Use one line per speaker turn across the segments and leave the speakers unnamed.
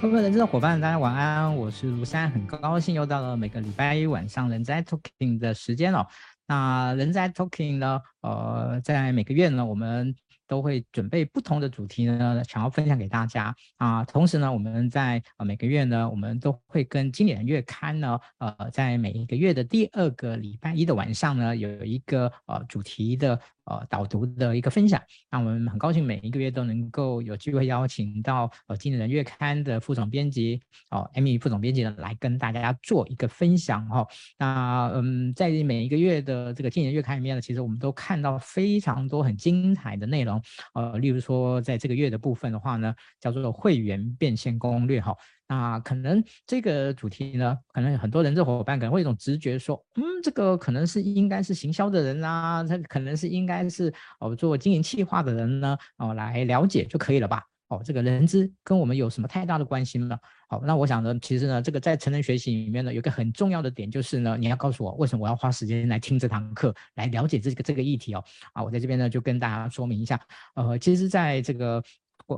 各位人资的伙伴，大家晚安，我是卢山，很高兴又到了每个礼拜一晚上人资 Talking 的时间了。那人资 Talking 呢，呃，在每个月呢，我们都会准备不同的主题呢，想要分享给大家啊。同时呢，我们在呃每个月呢，我们都会跟经理人月刊呢，呃，在每一个月的第二个礼拜一的晚上呢，有一个呃主题的。呃，导读的一个分享，那我们很高兴每一个月都能够有机会邀请到呃经理人月刊的副总编辑哦，Amy 副总编辑呢来跟大家做一个分享哈、哦。那嗯，在每一个月的这个经理人月刊里面呢，其实我们都看到非常多很精彩的内容，呃，例如说在这个月的部分的话呢，叫做会员变现攻略哈。哦那可能这个主题呢，可能很多人这伙伴可能会一种直觉说，嗯，这个可能是应该是行销的人啊，他可能是应该是哦做经营企划的人呢，哦来了解就可以了吧？哦，这个人资跟我们有什么太大的关系吗？好，那我想呢，其实呢，这个在成人学习里面呢，有个很重要的点就是呢，你要告诉我为什么我要花时间来听这堂课，来了解这个这个议题哦。啊，我在这边呢就跟大家说明一下，呃，其实在这个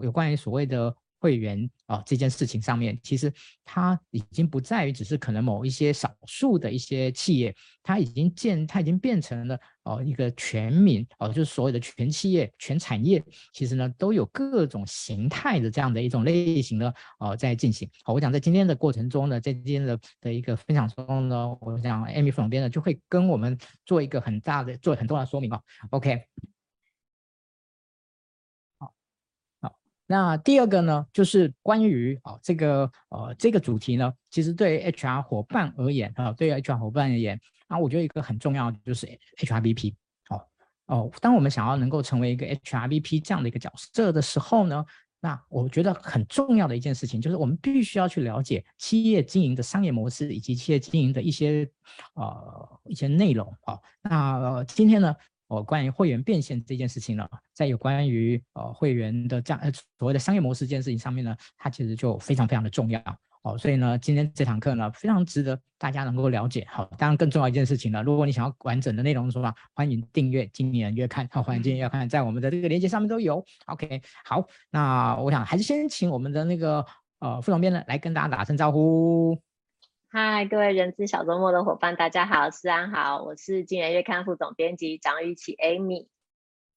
有关于所谓的。会员啊，这件事情上面，其实它已经不在于只是可能某一些少数的一些企业，它已经建，它已经变成了哦一个全民哦，就是所有的全企业、全产业，其实呢都有各种形态的这样的一种类型的哦在进行。好，我想在今天的过程中呢，在今天的的一个分享中呢，我想 Amy 副总编呢就会跟我们做一个很大的、做很多的说明哦。OK。那第二个呢，就是关于啊这个呃这个主题呢，其实对 HR 伙伴而言啊，对 HR 伙伴而言啊，我觉得一个很重要的就是 HRBP 哦哦，当我们想要能够成为一个 HRBP 这样的一个角色的时候呢，那我觉得很重要的一件事情就是我们必须要去了解企业经营的商业模式以及企业经营的一些呃一些内容啊。那、今天呢，哦，关于会员变现这件事情呢，在有关于呃会员的这样呃所谓的商业模式这件事情上面呢，它其实就非常非常的重要哦。所以呢，今天这堂课呢，非常值得大家能够了解。好，当然更重要一件事情呢，如果你想要完整的内容的话，欢迎订阅经理人月刊。好，欢迎经理人月刊，在我们的这个链接上面都有。OK，好，那我想还是先请我们的那个呃副总编呢来跟大家打声招呼。
嗨，各位人资小周末的伙伴，大家好，思安好，我是经理人月刊副总编辑张玉琪 Amy。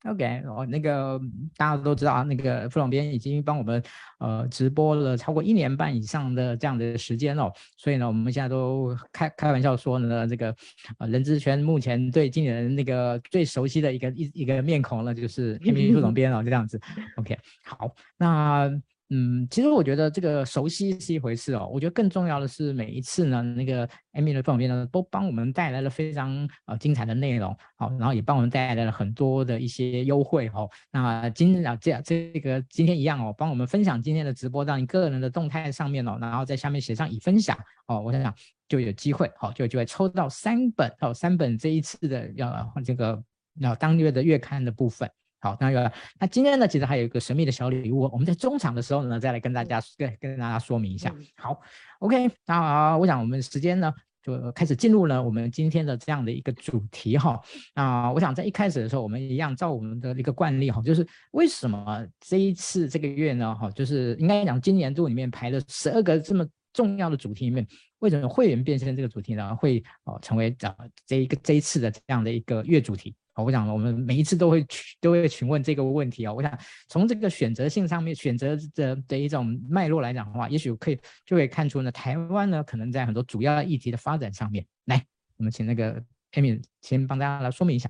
OK，哦，那个大家都知道啊，那个副总编已经帮我们呃直播了超过一年半以上的这样的时间哦，所以呢，我们现在都开开玩笑说呢，这个呃人资圈目前对经理人那个最熟悉的一个一一个面孔呢，就是 Amy 副总编哦，就这样子。OK，好，那。嗯，其实我觉得这个熟悉是一回事哦，我觉得更重要的是每一次呢，那个 Amy 的副总编呢都帮我们带来了非常呃精彩的内容，好，然后也帮我们带来了很多的一些优惠哦。那今啊这这个今天一样哦，帮我们分享今天的直播到你个人的动态上面哦，然后在下面写上已分享哦，我想想就有机会好，就有机会抽到三本哦，三本这一次的要这个要当月的月刊的部分。好，那个，那今天呢，其实还有一个神秘的小礼物，我们在中场的时候呢，再来跟大家跟跟大家说明一下。好，OK，那我想我们时间呢就开始进入了我们今天的这样的一个主题哈。啊，我想在一开始的时候，我们一样照我们的一个惯例哈，就是为什么这一次这个月呢，哈，就是应该讲今年度里面排了十二个这么重要的主题里面，为什么会员变现这个主题呢会哦成为这这一个这一次的这样的一个月主题？我想我们每一次都会去都会询问这个问题啊。我想从这个选择性上面选择的的一种脉络来讲的话，也许可以就会看出呢，台湾呢可能在很多主要议题的发展上面，来，我们请那个 Amy 先帮大家来说明一下。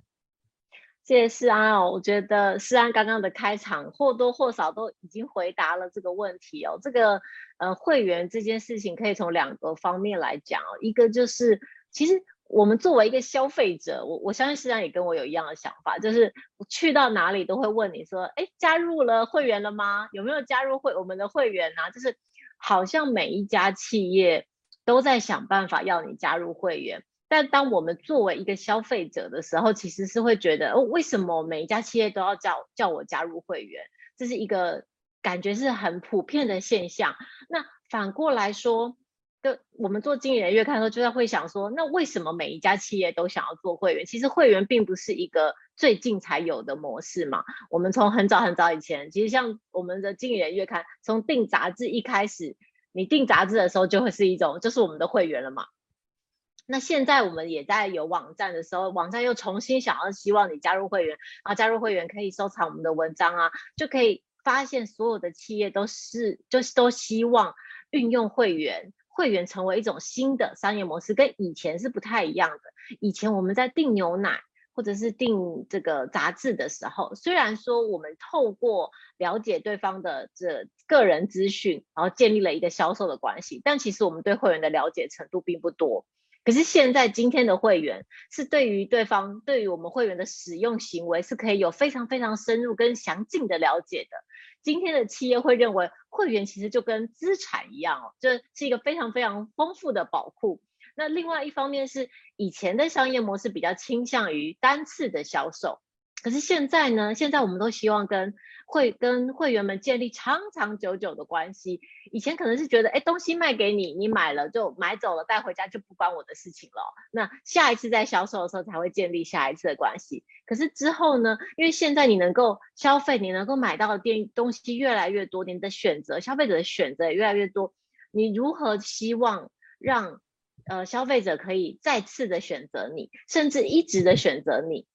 谢谢思安哦，我觉得思安刚刚的开场或多或少都已经回答了这个问题哦。这个呃会员这件事情可以从两个方面来讲哦，一个就是其实。我们作为一个消费者，我我相信世安也跟我有一样的想法，就是我去到哪里都会问你说，哎，加入了会员了吗？有没有加入会我们的会员呢？就是好像每一家企业都在想办法要你加入会员，但当我们作为一个消费者的时候，其实是会觉得，哦，为什么每一家企业都要叫叫我加入会员？这是一个感觉是很普遍的现象。那反过来说。就我们做经理人月刊的时候，就在会想说，那为什么每一家企业都想要做会员？其实会员并不是一个最近才有的模式嘛。我们从很早很早以前，其实像我们的经理人月刊，从订杂志一开始，你订杂志的时候就会是一种，就是我们的会员了嘛。那现在我们也在有网站的时候，网站又重新想要希望你加入会员啊，加入会员可以收藏我们的文章啊，就可以发现所有的企业都是就是都希望运用会员，会员成为一种新的商业模式，跟以前是不太一样的。以前我们在订牛奶或者是订这个杂志的时候，虽然说我们透过了解对方的这个人资讯，然后建立了一个销售的关系，但其实我们对会员的了解程度并不多。可是现在今天的会员是对于对方，对于我们会员的使用行为是可以有非常非常深入跟详尽的了解的。今天的企业会认为会员其实就跟资产一样哦，这是一个非常非常丰富的宝库。那另外一方面是以前的商业模式比较倾向于单次的销售。可是现在呢？现在我们都希望跟会跟会员们建立长长久久的关系。以前可能是觉得，哎，东西卖给你，你买了就买走了，带回家就不关我的事情了。那下一次在销售的时候才会建立下一次的关系。可是之后呢？因为现在你能够消费，你能够买到的店东西越来越多，你的选择，消费者的选择也越来越多。你如何希望让呃消费者可以再次的选择你，甚至一直的选择你？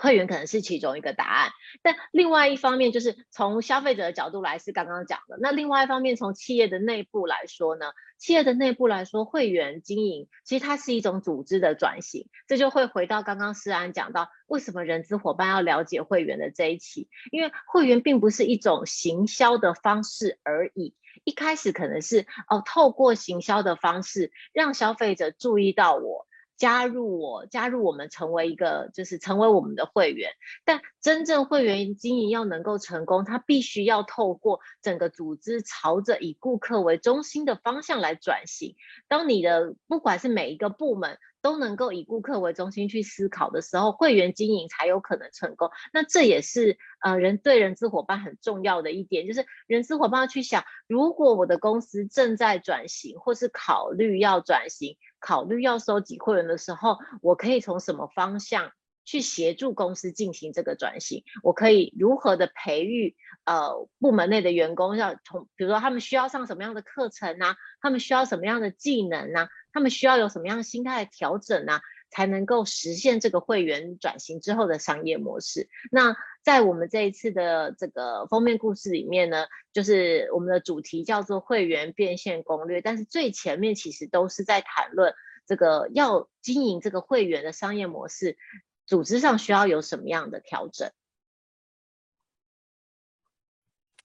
会员可能是其中一个答案，但另外一方面就是从消费者的角度来是刚刚讲的。那另外一方面从企业的内部来说呢，企业的内部来说，会员经营其实它是一种组织的转型，这就会回到刚刚思安讲到为什么人资伙伴要了解会员的这一期，因为会员并不是一种行销的方式而已，一开始可能是哦透过行销的方式让消费者注意到我。加入我，加入我们，成为一个就是成为我们的会员。但真正会员经营要能够成功，它必须要透过整个组织朝着以顾客为中心的方向来转型。当你的不管是每一个部门都能够以顾客为中心去思考的时候，会员经营才有可能成功。那这也是呃人对人资伙伴很重要的一点，就是人资伙伴要去想，如果我的公司正在转型，或是考虑要转型。考虑要收集会员的时候，我可以从什么方向去协助公司进行这个转型？我可以如何的培育呃部门内的员工？要从比如说他们需要上什么样的课程啊？他们需要什么样的技能啊？他们需要有什么样的心态调整啊？才能够实现这个会员转型之后的商业模式。那在我们这一次的这个封面故事里面呢，就是我们的主题叫做会员变现攻略。但是最前面其实都是在谈论这个要经营这个会员的商业模式，组织上需要有什么样的调整？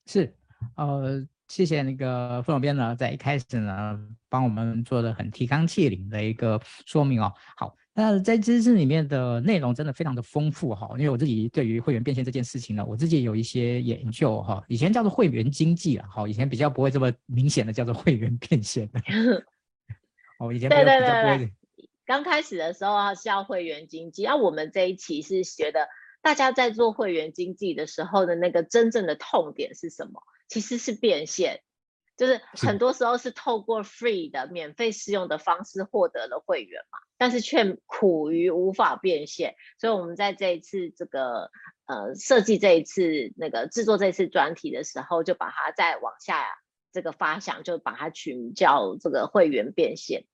是，呃，谢谢那个副总编呢，在一开始呢帮我们做的很提纲挈领的一个说明哦。好。那在知识里面的内容真的非常的丰富哈，因为我自己对于会员变现这件事情呢，我自己有一些研究哈。以前叫做会员经济啊，好，以前比较不会这么明显的叫做会员变现的。哦，以前比较不会。
刚开始的时候啊是要会员经济，啊我们这一期是觉得大家在做会员经济的时候的那个真正的痛点是什么？其实是变现。就是很多时候是透过 free 的免费试用的方式获得了会员嘛，但是却苦于无法变现，所以我们在这一次这个呃设计这一次那个制作这一次专题的时候，就把它再往下这个发想，就把它取名叫这个会员变现。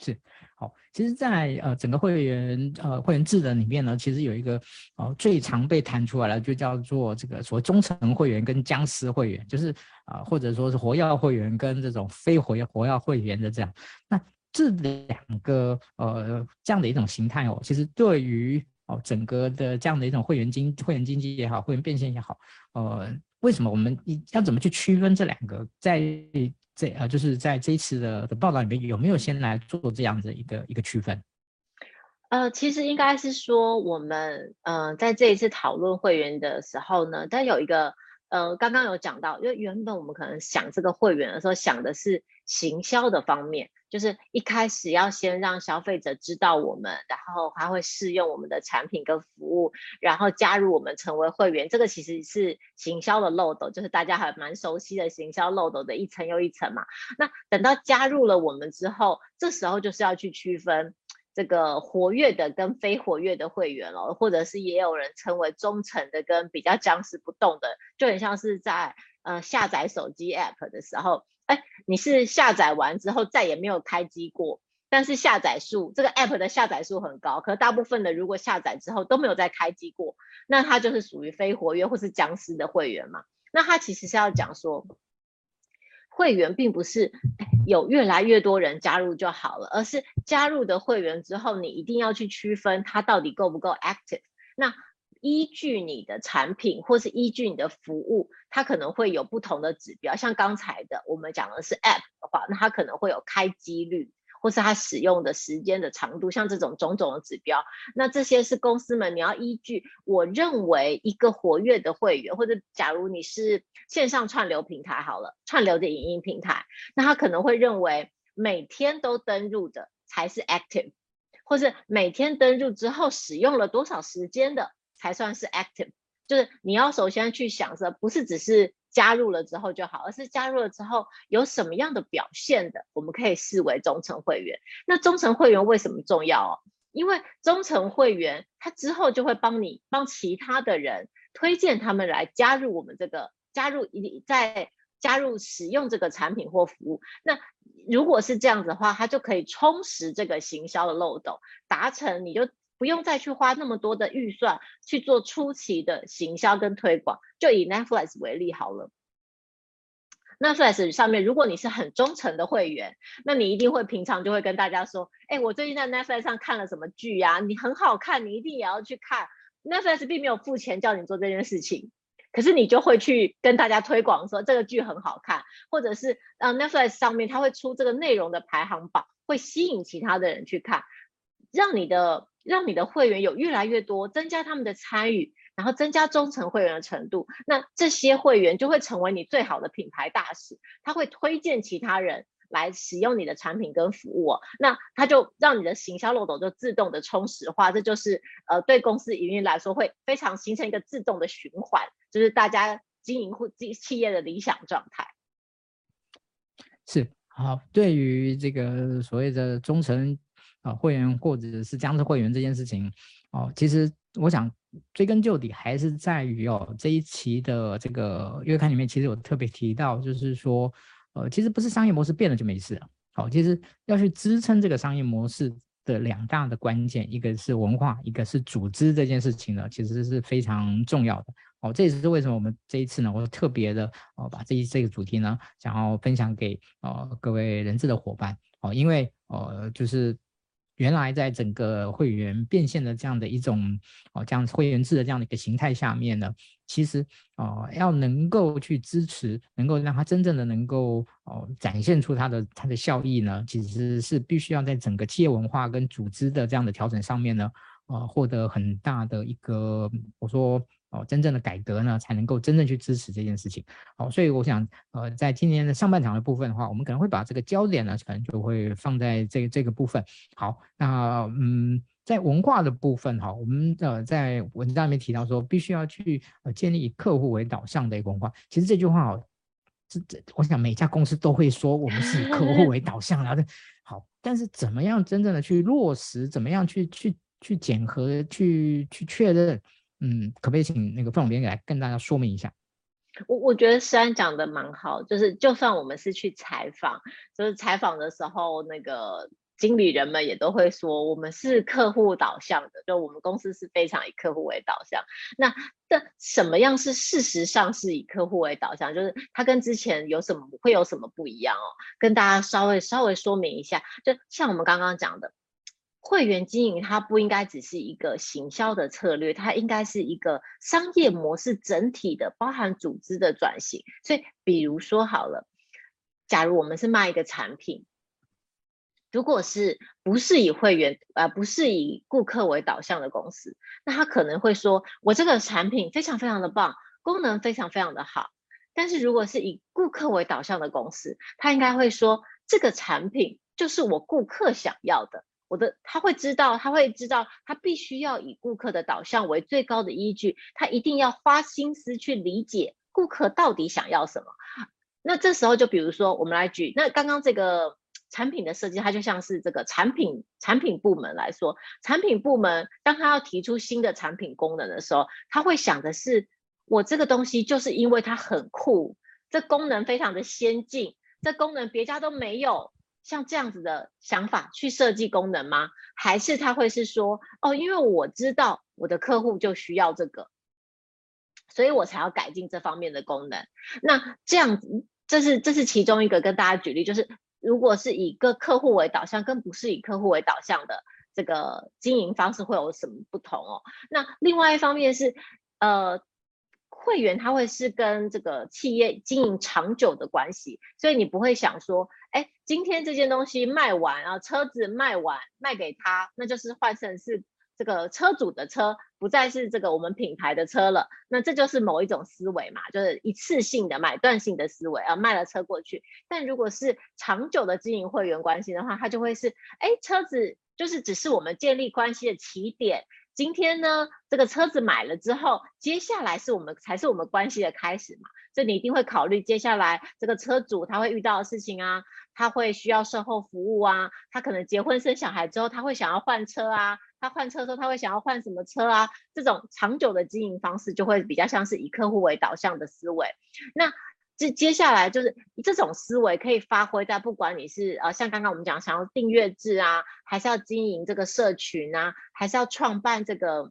是。好，其实在，呃整个会员呃会员制的里面呢，其实有一个呃最常被谈出来的，就叫做这个所谓忠诚会员跟僵尸会员，就是啊、或者说是活跃会员跟这种非活跃活跃会员的这样。那这两个呃这样的一种形态哦，其实对于哦整个的这样的一种会员经会员经济也好，会员变现也好，呃，为什么我们要怎么去区分这两个在？这呃，就是在这一次的的报道里面，有没有先来做这样的一个一个区分？
呃，其实应该是说，我们呃在这一次讨论会员的时候呢，但有一个呃，刚刚有讲到，因为原本我们可能想这个会员的时候，想的是行销的方面。就是一开始要先让消费者知道我们，然后他会试用我们的产品跟服务，然后加入我们成为会员。这个其实是行销的漏斗，就是大家还蛮熟悉的行销漏斗的一层又一层嘛。那等到加入了我们之后，这时候就是要去区分这个活跃的跟非活跃的会员了，或者是也有人称为忠诚的跟比较僵持不动的，就很像是在呃下载手机 app 的时候。哎，你是下载完之后再也没有开机过，但是下载数这个 app 的下载数很高，可大部分的如果下载之后都没有再开机过，那它就是属于非活跃或是僵尸的会员嘛。那它其实是要讲说，会员并不是有越来越多人加入就好了，而是加入的会员之后，你一定要去区分它到底够不够 active。那依据你的产品或是依据你的服务，它可能会有不同的指标。像刚才的我们讲的是 app 的话，那它可能会有开机率。或是它使用的时间的长度，像这种种种的指标，那这些是公司们你要依据。我认为一个活跃的会员，或者假如你是线上串流平台好了，串流的影音平台，那他可能会认为每天都登入的才是 active，或是每天登入之后使用了多少时间的才算是 active。就是你要首先去想着，不是只是。加入了之后就好，而是加入了之后有什么样的表现的，我们可以视为忠诚会员。那忠诚会员为什么重要哦？因为忠诚会员他之后就会帮你帮其他的人推荐他们来加入我们这个加入一再加入使用这个产品或服务。那如果是这样子的话，他就可以充实这个行销的漏斗，达成你就。不用再去花那么多的预算去做初期的行销跟推广，就以 Netflix 为例好了。Netflix 上面，如果你是很忠诚的会员，那你一定会平常就会跟大家说，哎，我最近在 Netflix 上看了什么剧呀？你很好看，你一定也要去看。Netflix 并没有付钱叫你做这件事情，可是你就会去跟大家推广说这个剧很好看，或者是呃 Netflix 上面它会出这个内容的排行榜，会吸引其他的人去看，让你的。让你的会员有越来越多，增加他们的参与，然后增加忠诚会员的程度。那这些会员就会成为你最好的品牌大使，他会推荐其他人来使用你的产品跟服务。那他就让你的行销漏斗就自动的充实化，这就是呃对公司营运来说会非常形成一个自动的循环，就是大家经营或企企业的理想状态。
是好，对于这个所谓的忠诚。啊，会员或者是僵尸会员这件事情，哦，其实我想追根究底还是在于哦，这一期的这个月刊里面，其实有特别提到，就是说，呃，其实不是商业模式变了就没事了，好，其实要去支撑这个商业模式的两大的关键，一个是文化，一个是组织这件事情呢，其实是非常重要的。哦，这也是为什么我们这一次呢，我特别的哦，把这一这个主题呢，想要分享给呃各位人质的伙伴，哦，因为呃就是。原来在整个会员变现的这样的一种哦，这样会员制的这样的一个形态下面呢，其实哦，要能够去支持，能够让它真正的能够哦展现出它的它的效益呢，其实是必须要在整个企业文化跟组织的这样的调整上面呢，呃，获得很大的一个我说。哦，真正的改革呢，才能够真正去支持这件事情。好，所以我想，呃，在今年的上半场的部分的话，我们可能会把这个焦点呢，可能就会放在这这个部分。好，那嗯，在文化的部分哈，我们呃在文章里面提到说，必须要去建立以客户为导向的一个文化。其实这句话哦，这这，我想每家公司都会说，我们是以客户为导向的。好，但是怎么样真正的去落实？怎么样去去去检核？去去确认？嗯，可不可以请那个副总编来跟大家说明一下？
我我觉得虽然讲的蛮好，就是就算我们是去采访，就是采访的时候，那个经理人们也都会说，我们是客户导向的，就我们公司是非常以客户为导向。那的什么样是事实上是以客户为导向？就是它跟之前有什么会有什么不一样哦？跟大家稍微稍微说明一下，就像我们刚刚讲的。会员经营它不应该只是一个行销的策略，它应该是一个商业模式整体的，包含组织的转型。所以，比如说好了，假如我们是卖一个产品，如果是不是以会员，呃，不是以顾客为导向的公司，那他可能会说，我这个产品非常非常的棒，功能非常非常的好。但是如果是以顾客为导向的公司，他应该会说，这个产品就是我顾客想要的。我的他会知道，他会知道，他必须要以顾客的导向为最高的依据，他一定要花心思去理解顾客到底想要什么。那这时候就比如说，我们来举那刚刚这个产品的设计，它就像是这个产品产品部门来说，产品部门当他要提出新的产品功能的时候，他会想的是，我这个东西就是因为它很酷，这功能非常的先进。这功能别家都没有像这样子的想法去设计功能吗？还是他会是说，哦，因为我知道我的客户就需要这个，所以我才要改进这方面的功能。那这样子，这是这是其中一个跟大家举例，就是如果是以个客户为导向，跟不是以客户为导向的这个经营方式会有什么不同哦？那另外一方面是，呃。会员他会是跟这个企业经营长久的关系，所以你不会想说，哎，今天这件东西卖完啊，车子卖完卖给他，那就是换成是这个车主的车，不再是这个我们品牌的车了。那这就是某一种思维嘛，就是一次性的买断性的思维啊，卖了车过去。但如果是长久的经营会员关系的话，它就会是，哎，车子就是只是我们建立关系的起点。今天呢，这个车子买了之后，接下来是我们才是我们关系的开始嘛，所以你一定会考虑接下来这个车主他会遇到的事情啊，他会需要售后服务啊，他可能结婚生小孩之后他会想要换车啊，他换车的时候他会想要换什么车啊，这种长久的经营方式就会比较像是以客户为导向的思维，那。接接下来就是这种思维可以发挥在不管你是呃像刚刚我们讲想要订阅制啊，还是要经营这个社群啊，还是要创办这个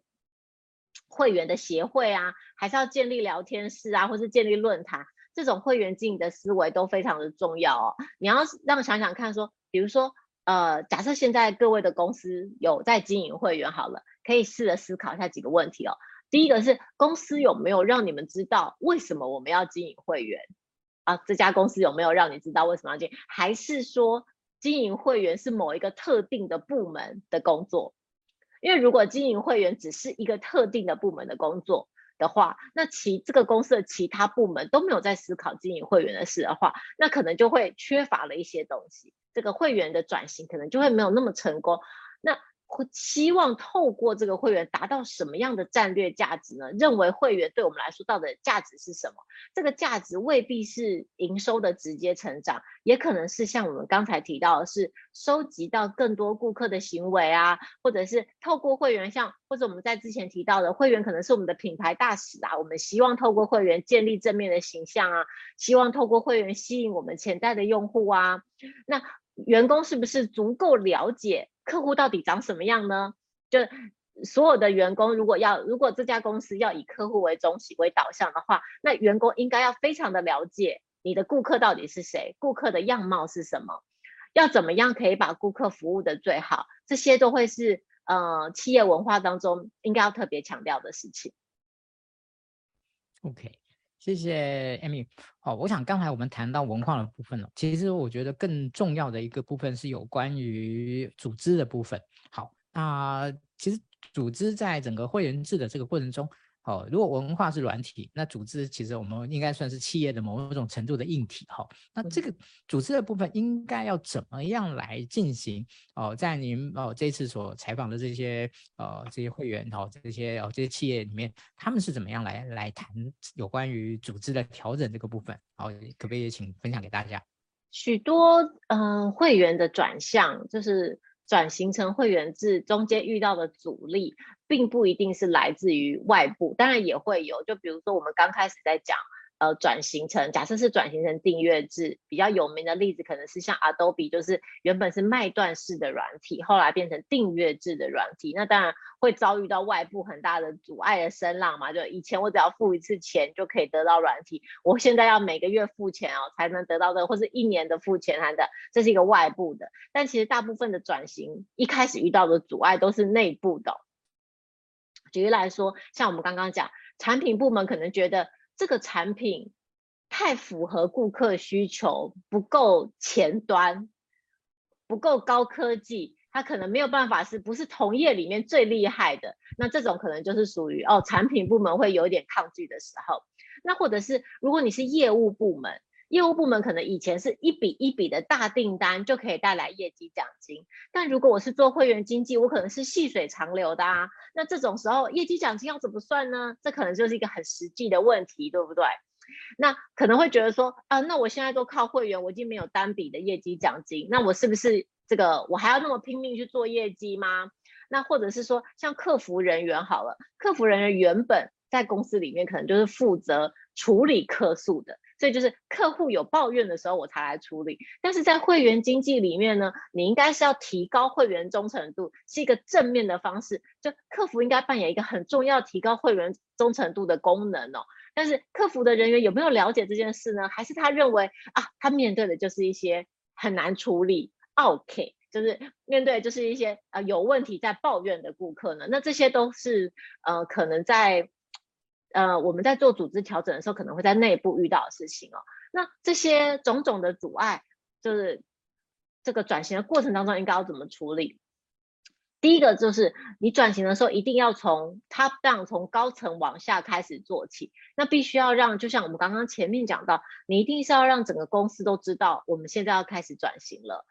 会员的协会啊，还是要建立聊天室啊，或是建立论坛，这种会员经营的思维都非常的重要哦。你要让想想看说，比如说呃假设现在各位的公司有在经营会员好了，可以试着思考一下几个问题哦。第一个是公司有没有让你们知道为什么我们要经营会员？啊，这家公司有没有让你知道为什么要经营？还是说经营会员是某一个特定的部门的工作？因为如果经营会员只是一个特定的部门的工作的话，那其这个公司的其他部门都没有在思考经营会员的事的话，那可能就会缺乏了一些东西，这个会员的转型可能就会没有那么成功。那会希望透过这个会员达到什么样的战略价值呢？认为会员对我们来说到底价值是什么？这个价值未必是营收的直接成长，也可能是像我们刚才提到的是收集到更多顾客的行为啊，或者是透过会员，像或者我们在之前提到的会员可能是我们的品牌大使啊，我们希望透过会员建立正面的形象啊，希望透过会员吸引我们潜在的用户啊，那员工是不是足够了解？客户到底长什么样呢？就所有的员工，如果要如果这家公司要以客户为中心为导向的话，那员工应该要非常的了解你的顾客到底是谁，顾客的样貌是什么，要怎么样可以把顾客服务的最好，这些都会是呃企业文化当中应该要特别强调的事情。
OK。谢谢 Amy。好，我想刚才我们谈到文化的部分了，其实我觉得更重要的一个部分是有关于组织的部分。好，那其实组织在整个会员制的这个过程中。哦，如果文化是软体，那组织其实我们应该算是企业的某种程度的硬体。哈，那这个组织的部分应该要怎么样来进行？哦，在您哦这次所采访的这些呃这些会员哦这些哦这些企业里面，他们是怎么样来来谈有关于组织的调整这个部分？好，可不可以也请分享给大家？
许多嗯、呃、会员的转向就是。转型成会员制中间遇到的阻力，并不一定是来自于外部，当然也会有。就比如说我们刚开始在讲。呃，转型成假设是转型成订阅制，比较有名的例子可能是像 Adobe，就是原本是卖断式的软体，后来变成订阅制的软体。那当然会遭遇到外部很大的阻碍的声浪嘛。就以前我只要付一次钱就可以得到软体，我现在要每个月付钱哦才能得到的，或是一年的付钱还的，这是一个外部的。但其实大部分的转型一开始遇到的阻碍都是内部的。举例来说，像我们刚刚讲，产品部门可能觉得。这个产品太符合顾客需求，不够前端，不够高科技，它可能没有办法是不是同业里面最厉害的。那这种可能就是属于哦，产品部门会有点抗拒的时候。那或者是如果你是业务部门。业务部门可能以前是一笔一笔的大订单就可以带来业绩奖金，但如果我是做会员经济，我可能是细水长流的啊。那这种时候业绩奖金要怎么算呢？这可能就是一个很实际的问题，对不对？那可能会觉得说啊，那我现在都靠会员，我已经没有单笔的业绩奖金，那我是不是这个我还要那么拼命去做业绩吗？那或者是说像客服人员好了，客服人员原本在公司里面可能就是负责处理客诉的。所以就是客户有抱怨的时候我才来处理。但是在会员经济里面呢，你应该是要提高会员忠诚度，是一个正面的方式。就客服应该扮演一个很重要提高会员忠诚度的功能哦。但是客服的人员有没有了解这件事呢？还是他认为啊，他面对的就是一些很难处理，OK。就是面对就是一些呃有问题在抱怨的顾客呢，那这些都是呃可能在呃我们在做组织调整的时候可能会在内部遇到的事情哦。那这些种种的阻碍，就是这个转型的过程当中应该要怎么处理？第一个就是你转型的时候一定要从 top down 从高层往下开始做起，那必须要让就像我们刚刚前面讲到，你一定是要让整个公司都知道我们现在要开始转型了。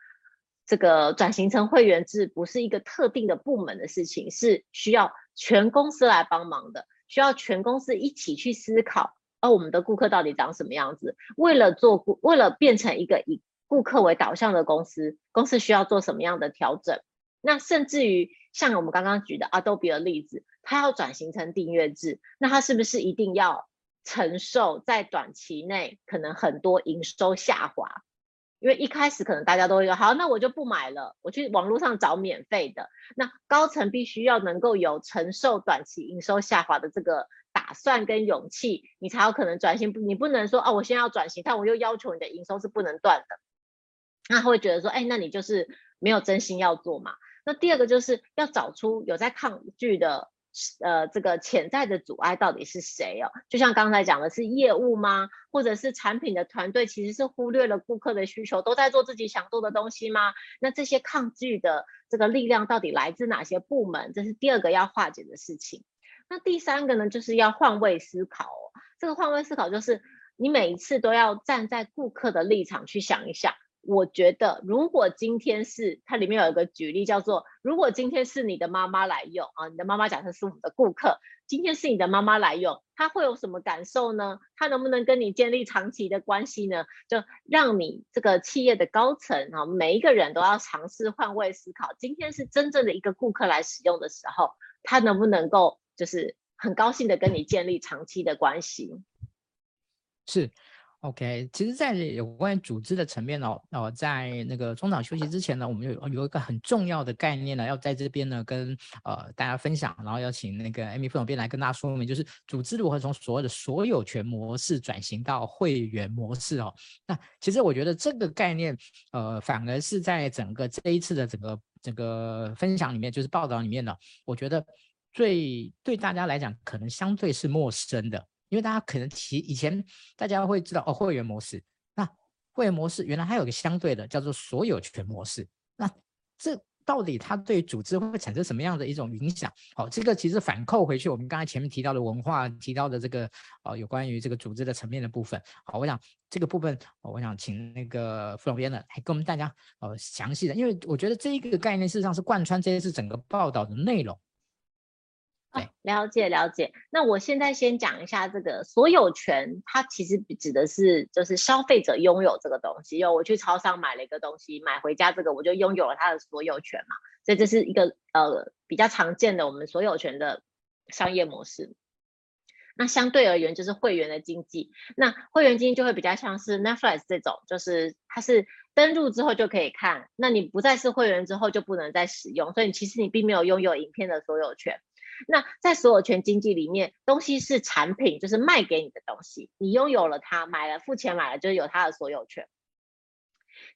这个转型成会员制不是一个特定的部门的事情，是需要全公司来帮忙的，需要全公司一起去思考，哦、我们的顾客到底长什么样子？为了做顾，为了变成一个以顾客为导向的公司，公司需要做什么样的调整？那甚至于像我们刚刚举的 Adobe 的例子，它要转型成订阅制，那它是不是一定要承受在短期内可能很多营收下滑？因为一开始可能大家都会说好，那我就不买了，我去网络上找免费的。那高层必须要能够有承受短期营收下滑的这个打算跟勇气，你才有可能转型。你不能说哦，我现在要转型，但我又要求你的营收是不能断的，那他会觉得说，哎，那你就是没有真心要做嘛。那第二个就是要找出有在抗拒的。呃，这个潜在的阻碍到底是谁哦？就像刚才讲的是业务吗？或者是产品的团队其实是忽略了顾客的需求，都在做自己想做的东西吗？那这些抗拒的这个力量到底来自哪些部门？这是第二个要化解的事情。那第三个呢，就是要换位思考。这个换位思考就是你每一次都要站在顾客的立场去想一想。我觉得，如果今天是它里面有一个举例，叫做如果今天是你的妈妈来用啊，你的妈妈假设是我们的顾客，今天是你的妈妈来用，她会有什么感受呢？她能不能跟你建立长期的关系呢？就让你这个企业的高层啊，每一个人都要尝试换位思考，今天是真正的一个顾客来使用的时候，他能不能够就是很高兴的跟你建立长期的关系？
是。OK，其实，在有关于组织的层面哦，哦，在那个中场休息之前呢，我们有有一个很重要的概念呢，要在这边呢跟呃大家分享，然后邀请那个 Amy 副总编来跟大家说明，就是组织如何从所谓的所有权模式转型到会员模式哦。那其实我觉得这个概念，呃，反而是在整个这一次的整个整个分享里面，就是报道里面呢，我觉得最对大家来讲可能相对是陌生的。因为大家可能提以前大家会知道哦，会员模式，那会员模式原来还有个相对的叫做所有权模式，那这到底它对组织会产生什么样的一种影响？好、哦，这个其实反扣回去，我们刚才前面提到的文化，提到的这个呃有关于这个组织的层面的部分，好，我想这个部分，我想请那个副总编呢来跟我们大家呃详细的，因为我觉得这一个概念事实上是贯穿这一次整个报道的内容。
哦，了解了解。那我现在先讲一下这个所有权，它其实指的是就是消费者拥有这个东西。因为我去超商买了一个东西，买回家这个我就拥有了它的所有权嘛。所以这是一个呃比较常见的我们所有权的商业模式。那相对而言就是会员的经济。那会员经济就会比较像是 Netflix 这种，就是它是登录之后就可以看，那你不再是会员之后就不能再使用，所以其实你并没有拥有影片的所有权。那在所有权经济里面，东西是产品，就是卖给你的东西，你拥有了它，买了付钱买了，就是有它的所有权。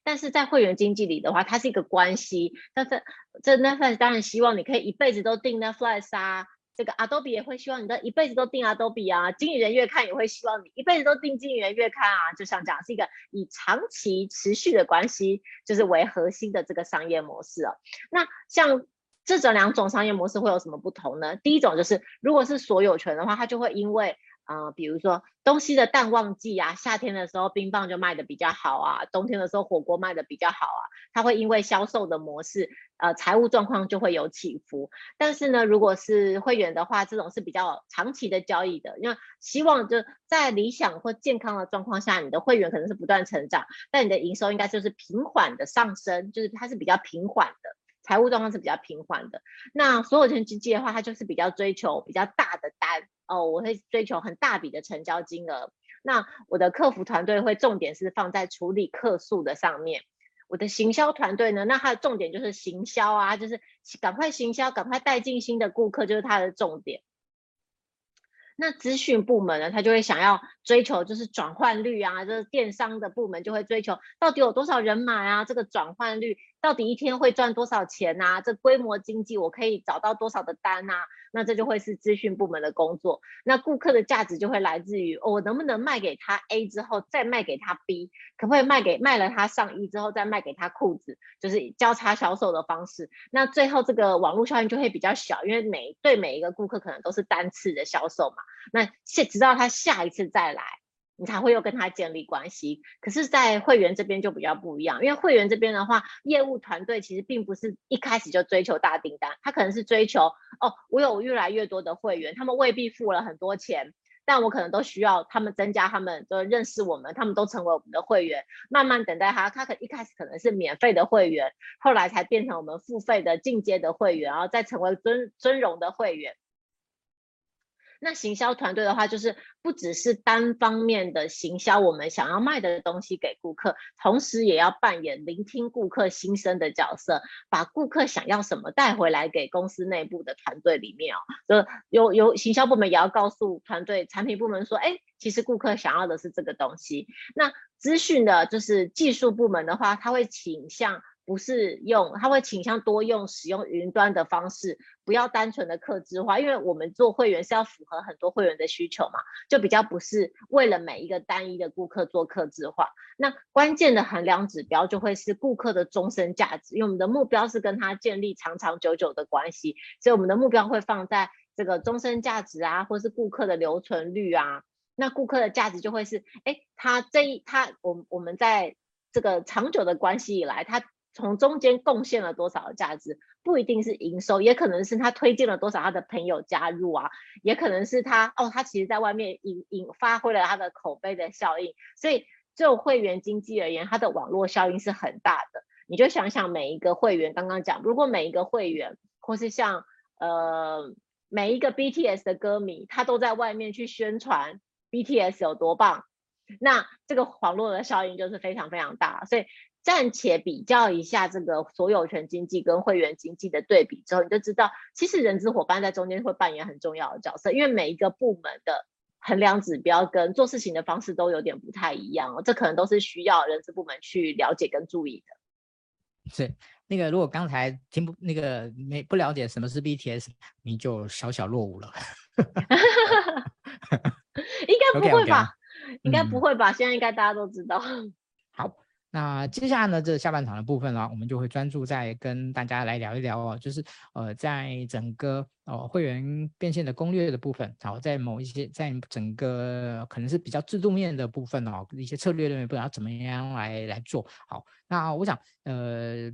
但是在会员经济里的话，它是一个关系。但是这 Netflix 当然希望你可以一辈子都订 Netflix 啊，这个 Adobe 也会希望你的一辈子都订 Adobe 啊，经理人月刊也会希望你一辈子都订经理人月刊啊，就像这样是一个以长期持续的关系，就是为核心的这个商业模式哦。那像。这种两种商业模式会有什么不同呢？第一种就是，如果是所有权的话，它就会因为，呃，比如说东西的淡旺季啊，夏天的时候冰棒就卖得比较好啊，冬天的时候火锅卖得比较好啊，它会因为销售的模式，呃，财务状况就会有起伏。但是呢，如果是会员的话，这种是比较长期的交易的，因为希望就在理想或健康的状况下，你的会员可能是不断成长，但你的营收应该就是平缓的上升，就是它是比较平缓的。财务状况是比较平缓的，那所有权经济的话，它就是比较追求比较大的单哦，我会追求很大笔的成交金额，那我的客服团队会重点是放在处理客诉的上面。我的行销团队呢，那它的重点就是行销啊，就是赶快行销，赶快带进新的顾客，就是它的重点。那资讯部门呢，他就会想要追求就是转换率啊，就是电商的部门就会追求到底有多少人买啊，这个转换率。到底一天会赚多少钱、啊？这规模经济我可以找到多少的单、啊？那这就会是资讯部门的工作。那顾客的价值就会来自于、哦、我能不能卖给他 A 之后再卖给他 B，可不可以卖给卖了他上衣之后再卖给他裤子，就是交叉销售的方式。那最后这个网络效应就会比较小，因为每对每一个顾客可能都是单次的销售嘛。那现直到他下一次再来。你才会又跟他建立关系，可是，在会员这边就比较不一样，因为会员这边的话，业务团队其实并不是一开始就追求大订单，他可能是追求哦，我有越来越多的会员，他们未必付了很多钱，但我可能都需要他们增加他们的认识我们，他们都成为我们的会员，慢慢等待他，他可一开始可能是免费的会员，后来才变成我们付费的进阶的会员，然后再成为尊尊荣的会员。那行销团队的话，就是不只是单方面的行销我们想要卖的东西给顾客，同时也要扮演聆听顾客心声的角色，把顾客想要什么带回来给公司内部的团队里面哦。就有有行销部门也要告诉团队产品部门说，哎，其实顾客想要的是这个东西。那资讯的就是技术部门的话，他会倾向。不是用，他会倾向多用使用云端的方式，不要单纯的客制化，因为我们做会员是要符合很多会员的需求嘛，就比较不是为了每一个单一的顾客做客制化。那关键的衡量指标就会是顾客的终身价值，因为我们的目标是跟他建立长长久久的关系，所以我们的目标会放在这个终身价值啊，或是顾客的留存率啊。那顾客的价值就会是，哎，他这一他我我们在这个长久的关系以来，他。从中间贡献了多少的价值，不一定是营收，也可能是他推荐了多少他的朋友加入啊，也可能是他哦，他其实在外面引引发挥了他的口碑的效应，所以就会员经济而言，它的网络效应是很大的。你就想想每一个会员，刚刚讲，如果每一个会员或是像呃每一个 BTS 的歌迷，他都在外面去宣传 BTS 有多棒，那这个网络的效应就是非常非常大，所以。暂且比较一下这个所有权经济跟会员经济的对比之后，你就知道，其实人资伙伴在中间会扮演很重要的角色，因为每一个部门的衡量指标跟做事情的方式都有点不太一样哦，这可能都是需要人资部门去了解跟注意的。
是那个，如果刚才听不那个没不了解什么是 BTS，你就小小落伍了。
应该不会吧
？okay, okay.
应该不会吧？嗯、现在应该大家都知道。
那接下来呢，这下半场的部分呢，我们就会专注在跟大家来聊一聊哦，就是呃，在整个呃会员变现的攻略的部分，好，在某一些在整个可能是比较制度面的部分哦，一些策略的部分要怎么样来来做好。那我想呃，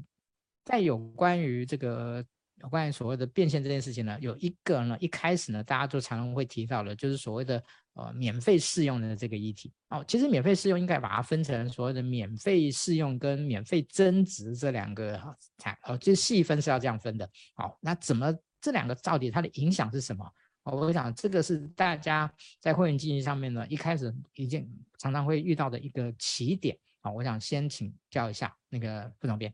在有关于这个。有关于所谓的变现这件事情呢，有一个呢，一开始呢，大家就常常会提到的，就是所谓的呃免费试用的这个议题。哦，其实免费试用应该把它分成所谓的免费试用跟免费增值这两个才哦，就细分是要这样分的。好，那怎么这两个到底它的影响是什么？哦，我想这个是大家在会员经济上面呢，一开始已经常常会遇到的一个起点。好，我想先请教一下那个副总编。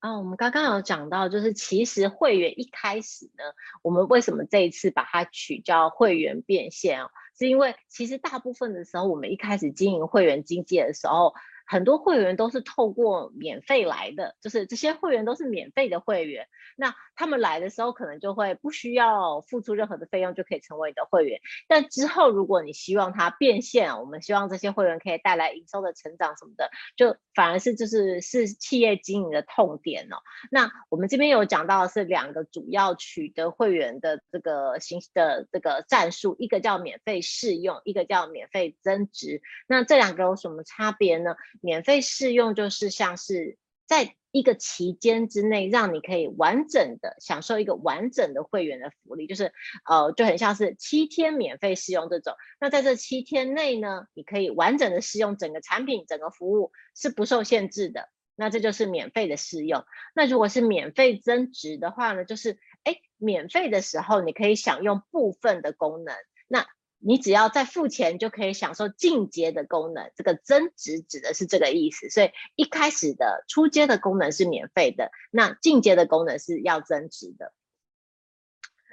啊，我们刚刚有讲到，就是其实会员一开始呢，我们为什么这一次把它取叫会员变现哦？是因为其实大部分的时候，我们一开始经营会员经济的时候。很多会员都是透过免费来的，就是这些会员都是免费的会员。那他们来的时候，可能就会不需要付出任何的费用就可以成为你的会员。但之后，如果你希望它变现，我们希望这些会员可以带来营收的成长什么的，就反而是就是是企业经营的痛点哦。那我们这边有讲到的是两个主要取得会员的这个形的这个战术，一个叫免费试用，一个叫免费增值。那这两个有什么差别呢？免费试用就是像是在一个期间之内，让你可以完整的享受一个完整的会员的福利，就是呃就很像是七天免费试用这种。那在这七天内呢，你可以完整的试用整个产品、整个服务是不受限制的。那这就是免费的试用。那如果是免费增值的话呢，就是哎免费的时候你可以享用部分的功能。那你只要在付钱就可以享受进阶的功能，这个增值指的是这个意思。所以一开始的初阶的功能是免费的，那进阶的功能是要增值的。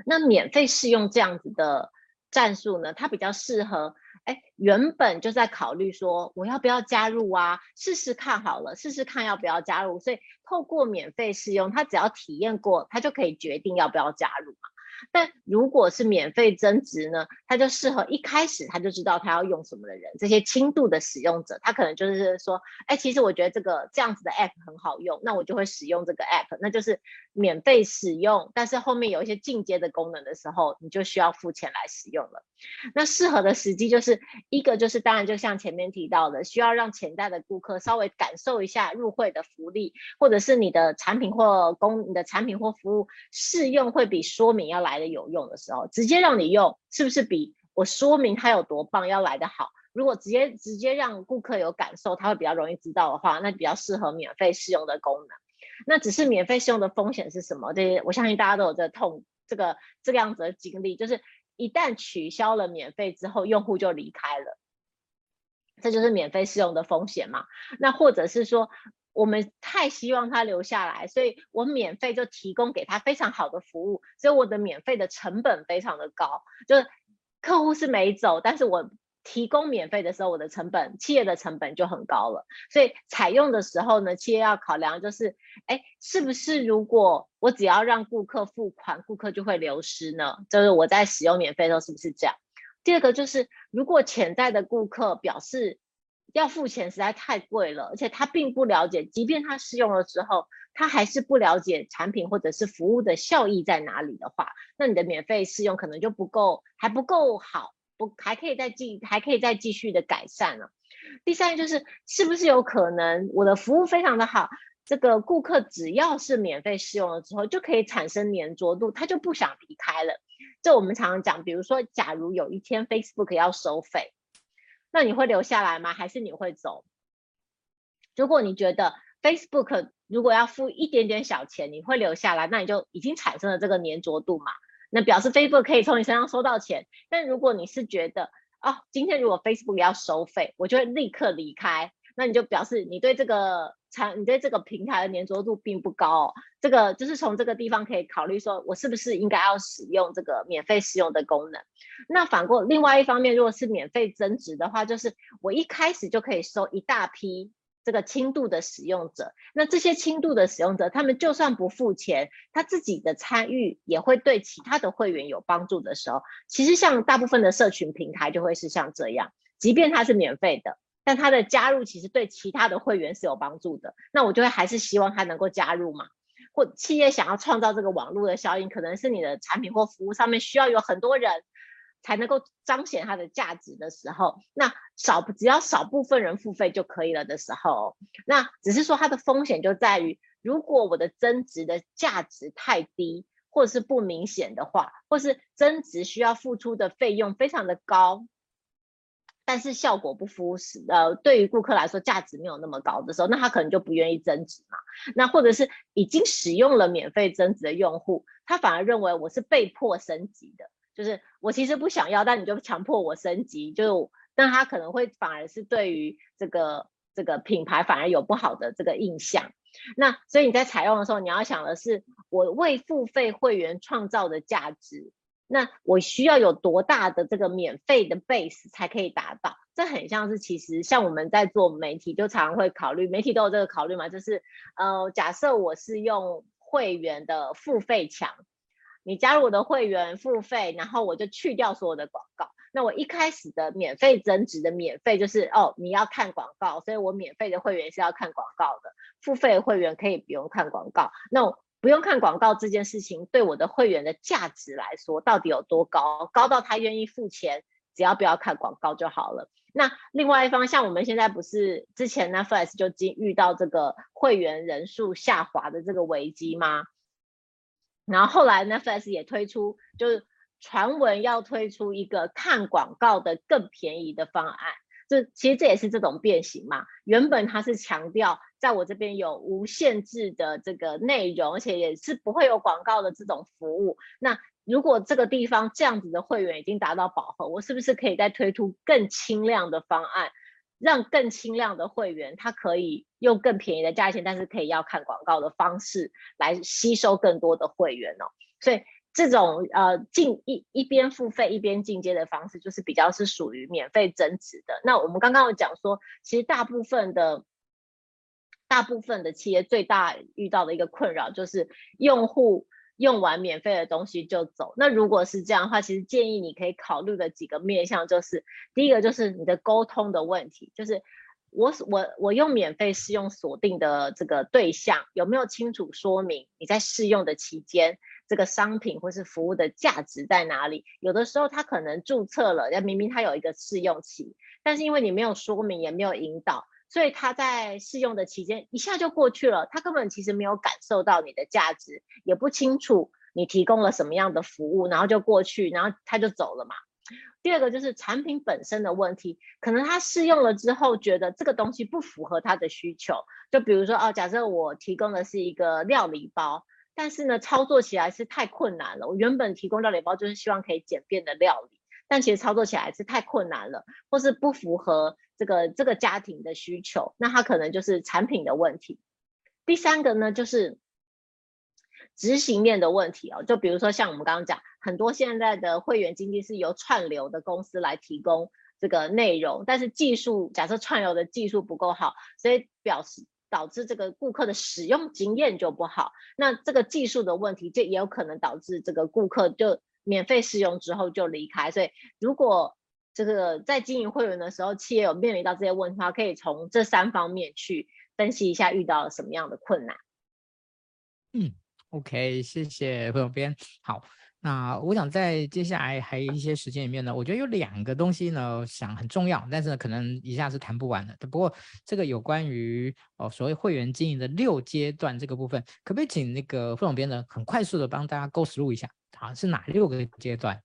那免费试用这样子的战术呢，它比较适合，哎，原本就在考虑说我要不要加入啊，试试看好了，试试看要不要加入。所以透过免费试用，他只要体验过，他就可以决定要不要加入嘛。但如果是免费增值呢，它就适合一开始他就知道他要用什么的人，这些轻度的使用者，他可能就是说，哎，其实我觉得这个这样子的 app 很好用，那我就会使用这个 app，那就是免费使用，但是后面有一些进阶的功能的时候，你就需要付钱来使用了。那适合的时机就是一个就是当然就像前面提到的，需要让潜在的顾客稍微感受一下入会的福利，或者是你的产品或公你的产品或服务试用会比说明要来的有用的时候，直接让你用，是不是比我说明它有多棒要来的好？如果直接直接让顾客有感受，他会比较容易知道的话，那比较适合免费试用的功能。那只是免费试用的风险是什么？这些我相信大家都有这痛这个这个样子的经历，就是。一旦取消了免费之后，用户就离开了，这就是免费试用的风险嘛。那或者是说，我们太希望他留下来，所以我免费就提供给他非常好的服务，所以我的免费的成本非常的高，就是客户是没走，但是我。提供免费的时候，我的成本，企业的成本就很高了。所以采用的时候呢，企业要考量就是，哎，是不是如果我只要让顾客付款，顾客就会流失呢？就是我在使用免费的时候是不是这样？第二个就是，如果潜在的顾客表示要付钱实在太贵了，而且他并不了解，即便他试用了之后，他还是不了解产品或者是服务的效益在哪里的话，那你的免费试用可能就不够，还不够好。不还可以再继还可以再继续的改善了。第三就是是不是有可能我的服务非常的好，这个顾客只要是免费试用了之后就可以产生黏着度，他就不想离开了。这我们常常讲，比如说假如有一天 Facebook 要收费，那你会留下来吗？还是你会走？如果你觉得 Facebook 如果要付一点点小钱，你会留下来，那你就已经产生了这个粘着度嘛。那表示 Facebook 可以从你身上收到钱，但如果你是觉得哦，今天如果 Facebook 要收费，我就会立刻离开，那你就表示你对这个产，你对这个平台的黏着度并不高哦。这个就是从这个地方可以考虑说，我是不是应该要使用这个免费试用的功能？那反过另外一方面，如果是免费增值的话，就是我一开始就可以收一大批。这个轻度的使用者，那这些轻度的使用者，他们就算不付钱，他自己的参与也会对其他的会员有帮助的时候，其实像大部分的社群平台就会是像这样，即便它是免费的，但它的加入其实对其他的会员是有帮助的，那我就会还是希望他能够加入嘛。或企业想要创造这个网络的效应，可能是你的产品或服务上面需要有很多人。才能够彰显它的价值的时候，那少只要少部分人付费就可以了的时候，那只是说它的风险就在于，如果我的增值的价值太低，或者是不明显的话，或是增值需要付出的费用非常的高，但是效果不敷实，呃，对于顾客来说价值没有那么高的时候，那他可能就不愿意增值嘛。那或者是已经使用了免费增值的用户，他反而认为我是被迫升级的。就是我其实不想要，但你就强迫我升级，就那他可能会反而是对于这个这个品牌反而有不好的这个印象。那所以你在采用的时候，你要想的是我为付费会员创造的价值，那我需要有多大的这个免费的 base 才可以达到？这很像是其实像我们在做媒体，就常常会考虑，媒体都有这个考虑嘛，就是呃，假设我是用会员的付费墙。你加入我的会员付费，然后我就去掉所有的广告。那我一开始的免费增值的免费就是哦，你要看广告，所以我免费的会员是要看广告的，付费会员可以不用看广告。那不用看广告这件事情对我的会员的价值来说到底有多高？高到他愿意付钱，只要不要看广告就好了。那另外一方，像我们现在不是之前 Netflix 就经遇到这个会员人数下滑的这个危机吗？然后后来 Netflix 也推出，就是传闻要推出一个看广告的更便宜的方案，这其实这也是这种变形嘛。原本它是强调在我这边有无限制的这个内容，而且也是不会有广告的这种服务。那如果这个地方这样子的会员已经达到饱和，我是不是可以再推出更轻量的方案，让更轻量的会员他可以用更便宜的价钱，但是可以要看广告的方式来吸收更多的会员哦。所以这种呃进一一边付费一边进阶的方式，就是比较是属于免费增值的。那我们刚刚有讲说，其实大部分的。大部分的企业最大遇到的一个困扰就是用户用完免费的东西就走。那如果是这样的话，其实建议你可以考虑的几个面向就是，第一个就是你的沟通的问题，就是我我我用免费试用锁定的这个对象有没有清楚说明你在试用的期间这个商品或是服务的价值在哪里？有的时候他可能注册了，但明明他有一个试用期，但是因为你没有说明也没有引导。所以他在试用的期间一下就过去了，他根本其实没有感受到你的价值，也不清楚你提供了什么样的服务，然后就过去，然后他就走了嘛。第二个就是产品本身的问题，可能他试用了之后觉得这个东西不符合他的需求，就比如说哦，假设我提供的是一个料理包，但是呢操作起来是太困难了。我原本提供料理包就是希望可以简便的料理，但其实操作起来是太困难了，或是不符合。这个这个家庭的需求，那它可能就是产品的问题。第三个呢，就是执行面的问题哦。就比如说像我们刚刚讲，很多现在的会员经济是由串流的公司来提供这个内容，但是技术假设串流的技术不够好，所以表示导致这个顾客的使用经验就不好。那这个技术的问题，就也有可能导致这个顾客就免费试用之后就离开。所以如果这个在经营会员的时候，企业有面临到这些问题的话，可以从这三方面去分析一下遇到了什么样的困难。
嗯，OK，谢谢朋友编。好，那我想在接下来还有一些时间里面呢，我觉得有两个东西呢，想很重要，但是呢，可能一下是谈不完的。不过这个有关于哦所谓会员经营的六阶段这个部分，可不可以请那个副总编呢，很快速的帮大家 go through 一下？好，是哪六个阶段？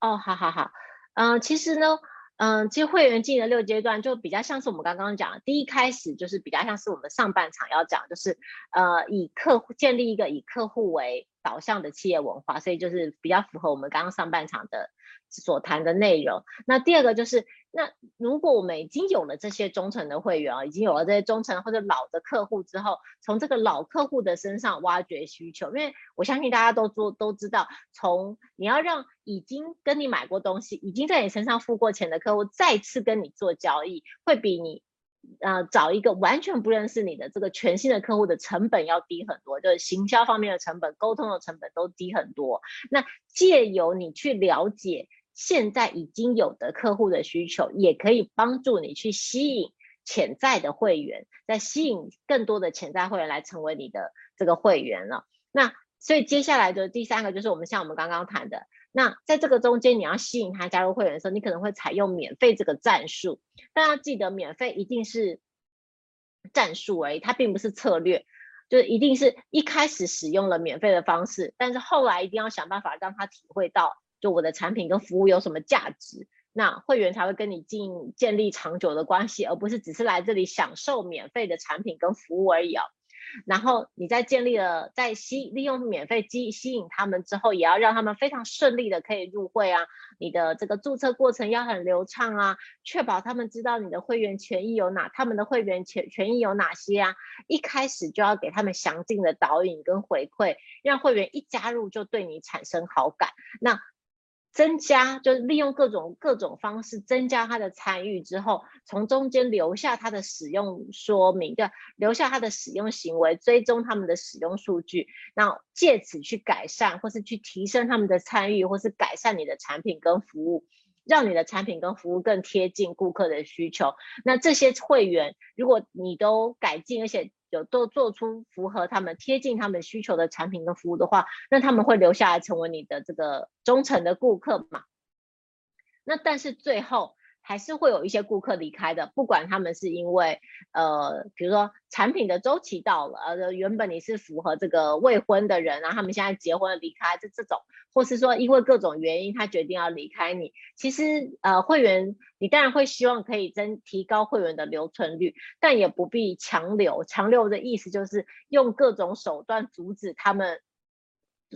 哦，好好好。嗯，其实呢，嗯，其实会员经营的六阶段就比较像是我们刚刚讲，第一开始就是比较像是我们上半场要讲，就是呃，以客户建立一个以客户为导向的企业文化，所以就是比较符合我们刚刚上半场的所谈的内容。那第二个就是，那如果我们已经有了这些忠诚的会员啊，已经有了这些忠诚或者老的客户之后，从这个老客户的身上挖掘需求，因为我相信大家都做都知道，从你要让已经跟你买过东西、已经在你身上付过钱的客户再次跟你做交易，会比你。呃，找一个完全不认识你的这个全新的客户的成本要低很多，就是行销方面的成本、沟通的成本都低很多。那借由你去了解现在已经有的客户的需求，也可以帮助你去吸引潜在的会员，再吸引更多的潜在会员来成为你的这个会员了。那所以接下来的第三个就是我们像我们刚刚谈的。那在这个中间，你要吸引他加入会员的时候，你可能会采用免费这个战术。但要记得，免费一定是战术而已，它并不是策略。就是一定是一开始使用了免费的方式，但是后来一定要想办法让他体会到，就我的产品跟服务有什么价值，那会员才会跟你进建立长久的关系，而不是只是来这里享受免费的产品跟服务而已哦。然后你在建立了，在吸利用免费吸吸引他们之后，也要让他们非常顺利的可以入会啊。你的这个注册过程要很流畅啊，确保他们知道你的会员权益有哪，他们的会员权权益有哪些啊。一开始就要给他们详尽的导引跟回馈，让会员一加入就对你产生好感。那。增加就是利用各种各种方式增加他的参与之后，从中间留下他的使用说明，的留下他的使用行为，追踪他们的使用数据，然后借此去改善或是去提升他们的参与，或是改善你的产品跟服务，让你的产品跟服务更贴近顾客的需求。那这些会员，如果你都改进，而且有都做出符合他们、贴近他们需求的产品跟服务的话，那他们会留下来成为你的这个忠诚的顾客嘛？那但是最后。还是会有一些顾客离开的，不管他们是因为呃，比如说产品的周期到了，呃，原本你是符合这个未婚的人，然后他们现在结婚了离开，这这种，或是说因为各种原因他决定要离开你，其实呃，会员你当然会希望可以增提高会员的留存率，但也不必强留，强留的意思就是用各种手段阻止他们。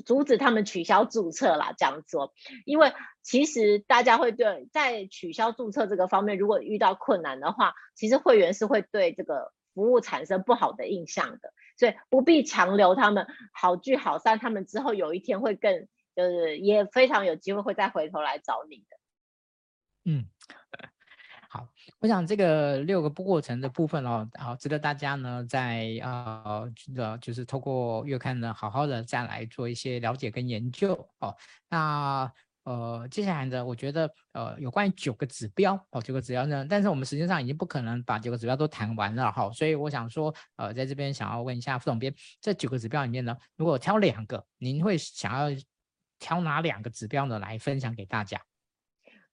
阻止他们取消注册啦，这样做，因为其实大家会对在取消注册这个方面，如果遇到困难的话，其实会员是会对这个服务产生不好的印象的，所以不必强留他们，好聚好散，他们之后有一天会更，就是也非常有机会会再回头来找你的。
嗯。好，我想这个六个过程的部分哦，好，值得大家呢在呃，呃，就是透过月刊呢，好好的再来做一些了解跟研究哦。那呃，接下来呢，我觉得呃，有关于九个指标哦，九个指标呢，但是我们实际上已经不可能把九个指标都谈完了哈，所以我想说，呃，在这边想要问一下副总编，这九个指标里面呢，如果挑两个，您会想要挑哪两个指标呢来分享给大家？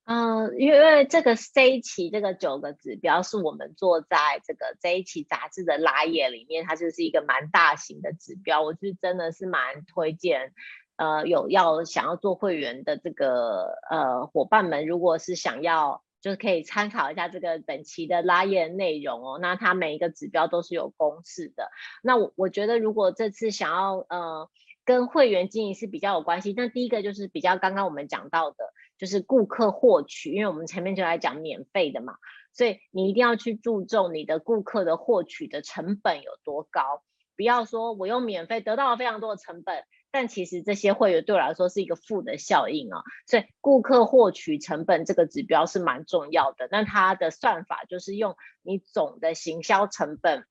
嗯、因为这个这一期这个九个指标是我们做在这个这一期杂志的拉页里面，它就是一个蛮大型的指标，我是真的是蛮推荐，呃，有要想要做会员的这个呃伙伴们，如果是想要，就是可以参考一下这个本期的拉页内容哦。那它每一个指标都是有公式的。那我我觉得如果这次想要呃跟会员经营是比较有关系，那第一个就是比较刚刚我们讲到的。就是顾客获取，因为我们前面就来讲免费的嘛，所以你一定要去注重你的顾客的获取的成本有多高，不要说我用免费得到了非常多的成本，但其实这些会员对我来说是一个负的效应啊，所以顾客获取成本这个指标是蛮重要的。那它的算法就是用你总的行销成本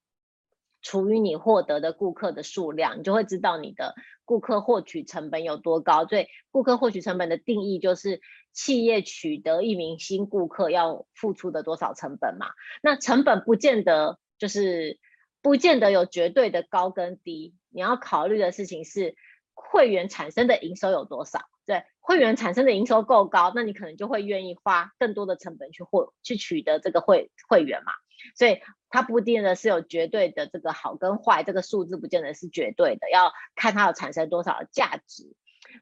除于你获得的顾客的数量，你就会知道你的顾客获取成本有多高。所以顾客获取成本的定义就是。企业取得一名新顾客要付出的多少成本嘛？那成本不见得就是不见得有绝对的高跟低，你要考虑的事情是会员产生的营收有多少。对，会员产生的营收够高，那你可能就会愿意花更多的成本去获去取得这个会会员嘛。所以它不一定的是有绝对的这个好跟坏，这个数字不见得是绝对的，要看它有产生多少的价值。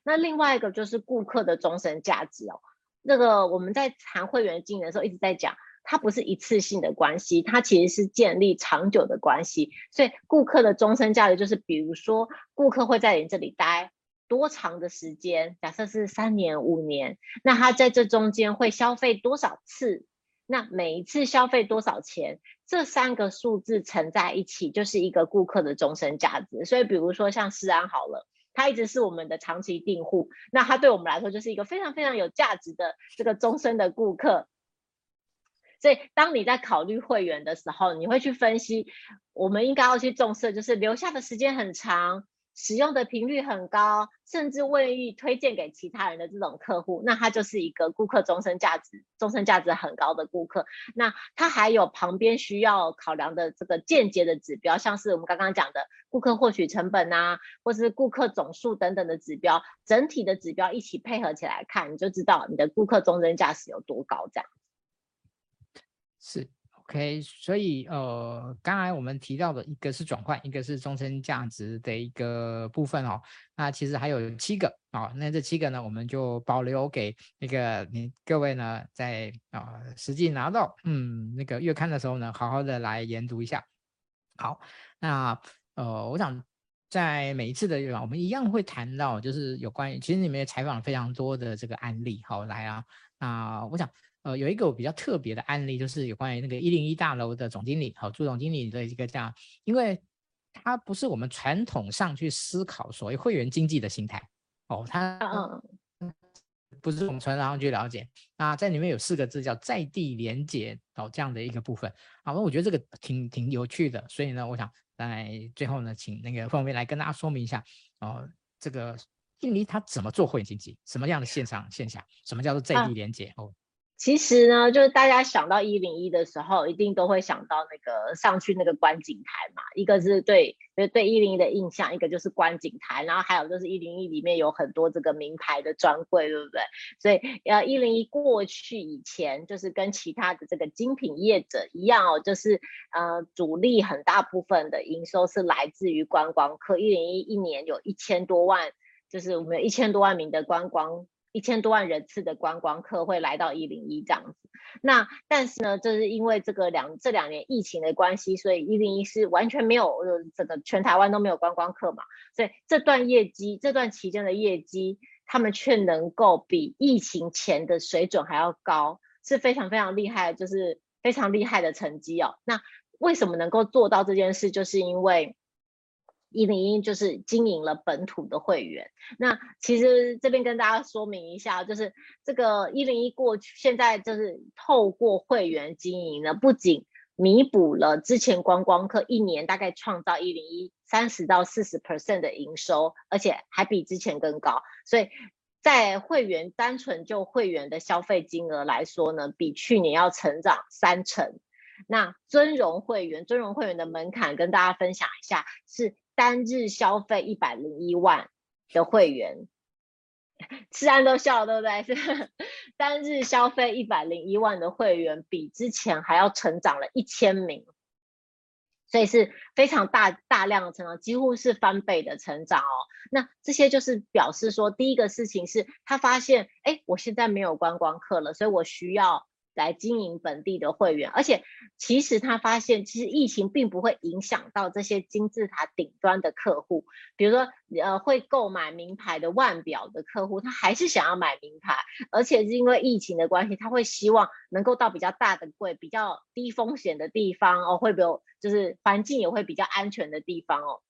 那另外一个就是顾客的终身价值哦，那个我们在谈会员经营的时候一直在讲，它不是一次性的关系，它其实是建立长久的关系。所以顾客的终身价值就是，比如说顾客会在你这里待多长的时间，假设是三年、五年，那他在这中间会消费多少次，那每一次消费多少钱，这三个数字乘在一起就是一个顾客的终身价值。所以比如说像世安好了。他一直是我们的长期订户，那他对我们来说就是一个非常非常有价值的这个终身的顾客。所以，当你在考虑会员的时候，你会去分析，我们应该要去重视，就是留下的时间很长。使用的频率很高，甚至愿意推荐给其他人的这种客户，那他就是一个顾客终身价值、终身价值很高的顾客。那他还有旁边需要考量的这个间接的指标，像是我们刚刚讲的顾客获取成本啊，或是顾客总数等等的指标，整体的指标一起配合起来看，你就知道你的顾客终身价值有多高。这样
是。OK，所以呃，刚才我们提到的一个是转换，一个是终身价值的一个部分哦。那其实还有七个哦，那这七个呢，我们就保留给那个你各位呢，在啊、实际拿到嗯那个月刊的时候呢，好好的来研读一下。好，那呃，我想在每一次的月访，我们一样会谈到，就是有关于其实你们也采访了非常多的这个案例，好来啊，那我想。呃，有一个比较特别的案例，就是有关于那个一零一大楼的总经理，好，朱总经理的一个这样，因为他不是我们传统上去思考所谓会员经济的心态，哦，他不是我们传统上去了解，啊在里面有四个字叫在地连接，哦，这样的一个部分，好，那我觉得这个挺挺有趣的，所以呢，我想在最后呢，请那个副总编来跟大家说明一下，哦，这个一零一他怎么做会员经济，什么样的线上线下，什么叫做在地连结，哦。
其实呢，就是大家想到一零一的时候，一定都会想到那个上去那个观景台嘛。一个是对，就是对一零一的印象，一个就是观景台，然后还有就是一零一里面有很多这个名牌的专柜，对不对？所以呃，一零一过去以前就是跟其他的这个精品业者一样哦，就是呃主力很大部分的营收是来自于观光客。一零一一年有一千多万，就是我们有一千多万名的观光。一千多万人次的观光客会来到一零一这样子。那但是呢，这是因为这个两这两年疫情的关系，所以一零一是完全没有，整个全台湾都没有观光客嘛，所以这段业绩，这段期间的业绩，他们却能够比疫情前的水准还要高，是非常非常厉害，就是非常厉害的成绩哦。那为什么能够做到这件事？就是因为。一零一就是经营了本土的会员，那其实这边跟大家说明一下，就是这个一零一过去现在就是透过会员经营呢，不仅弥补了之前观光客一年大概创造一零一三十到四十 percent 的营收，而且还比之前更高，所以在会员单纯就会员的消费金额来说呢，比去年要成长三成。那尊荣会员，尊荣会员的门槛跟大家分享一下是。单日消费一百零一万的会员，思安都笑了，对不对？是 单日消费一百零一万的会员，比之前还要成长了一千名，所以是非常大大量的成长，几乎是翻倍的成长哦。那这些就是表示说，第一个事情是他发现，哎，我现在没有观光客了，所以我需要。来经营本地的会员，而且其实他发现，其实疫情并不会影响到这些金字塔顶端的客户，比如说呃会购买名牌的腕表的客户，他还是想要买名牌，而且是因为疫情的关系，他会希望能够到比较大的柜、比较低风险的地方哦，会不会就是环境也会比较安全的地方哦。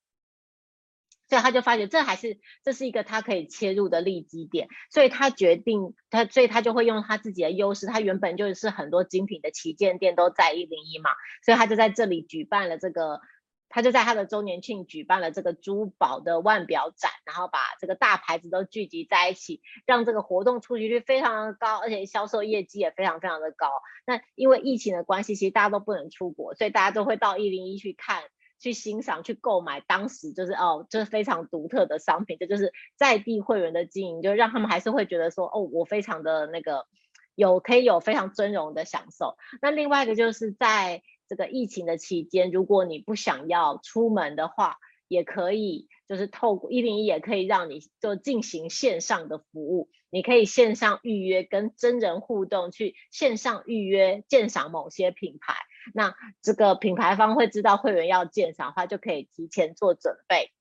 所以他就发觉这还是这是一个他可以切入的利基点，所以他决定他，所以他就会用他自己的优势。他原本就是很多精品的旗舰店都在一零一嘛，所以他就在这里举办了这个，他就在他的周年庆举办了这个珠宝的腕表展，然后把这个大牌子都聚集在一起，让这个活动出席率非常的高，而且销售业绩也非常非常的高。那因为疫情的关系，其实大家都不能出国，所以大家都会到一零一去看。去欣赏、去购买，当时就是哦，就是非常独特的商品，这就是在地会员的经营，就让他们还是会觉得说，哦，我非常的那个有可以有非常尊荣的享受。那另外一个就是在这个疫情的期间，如果你不想要出门的话，也可以就是透过一零一也可以让你就进行线上的服务，你可以线上预约跟真人互动，去线上预约鉴赏某些品牌。那这个品牌方会知道会员要鉴赏的话，就可以提前做准备，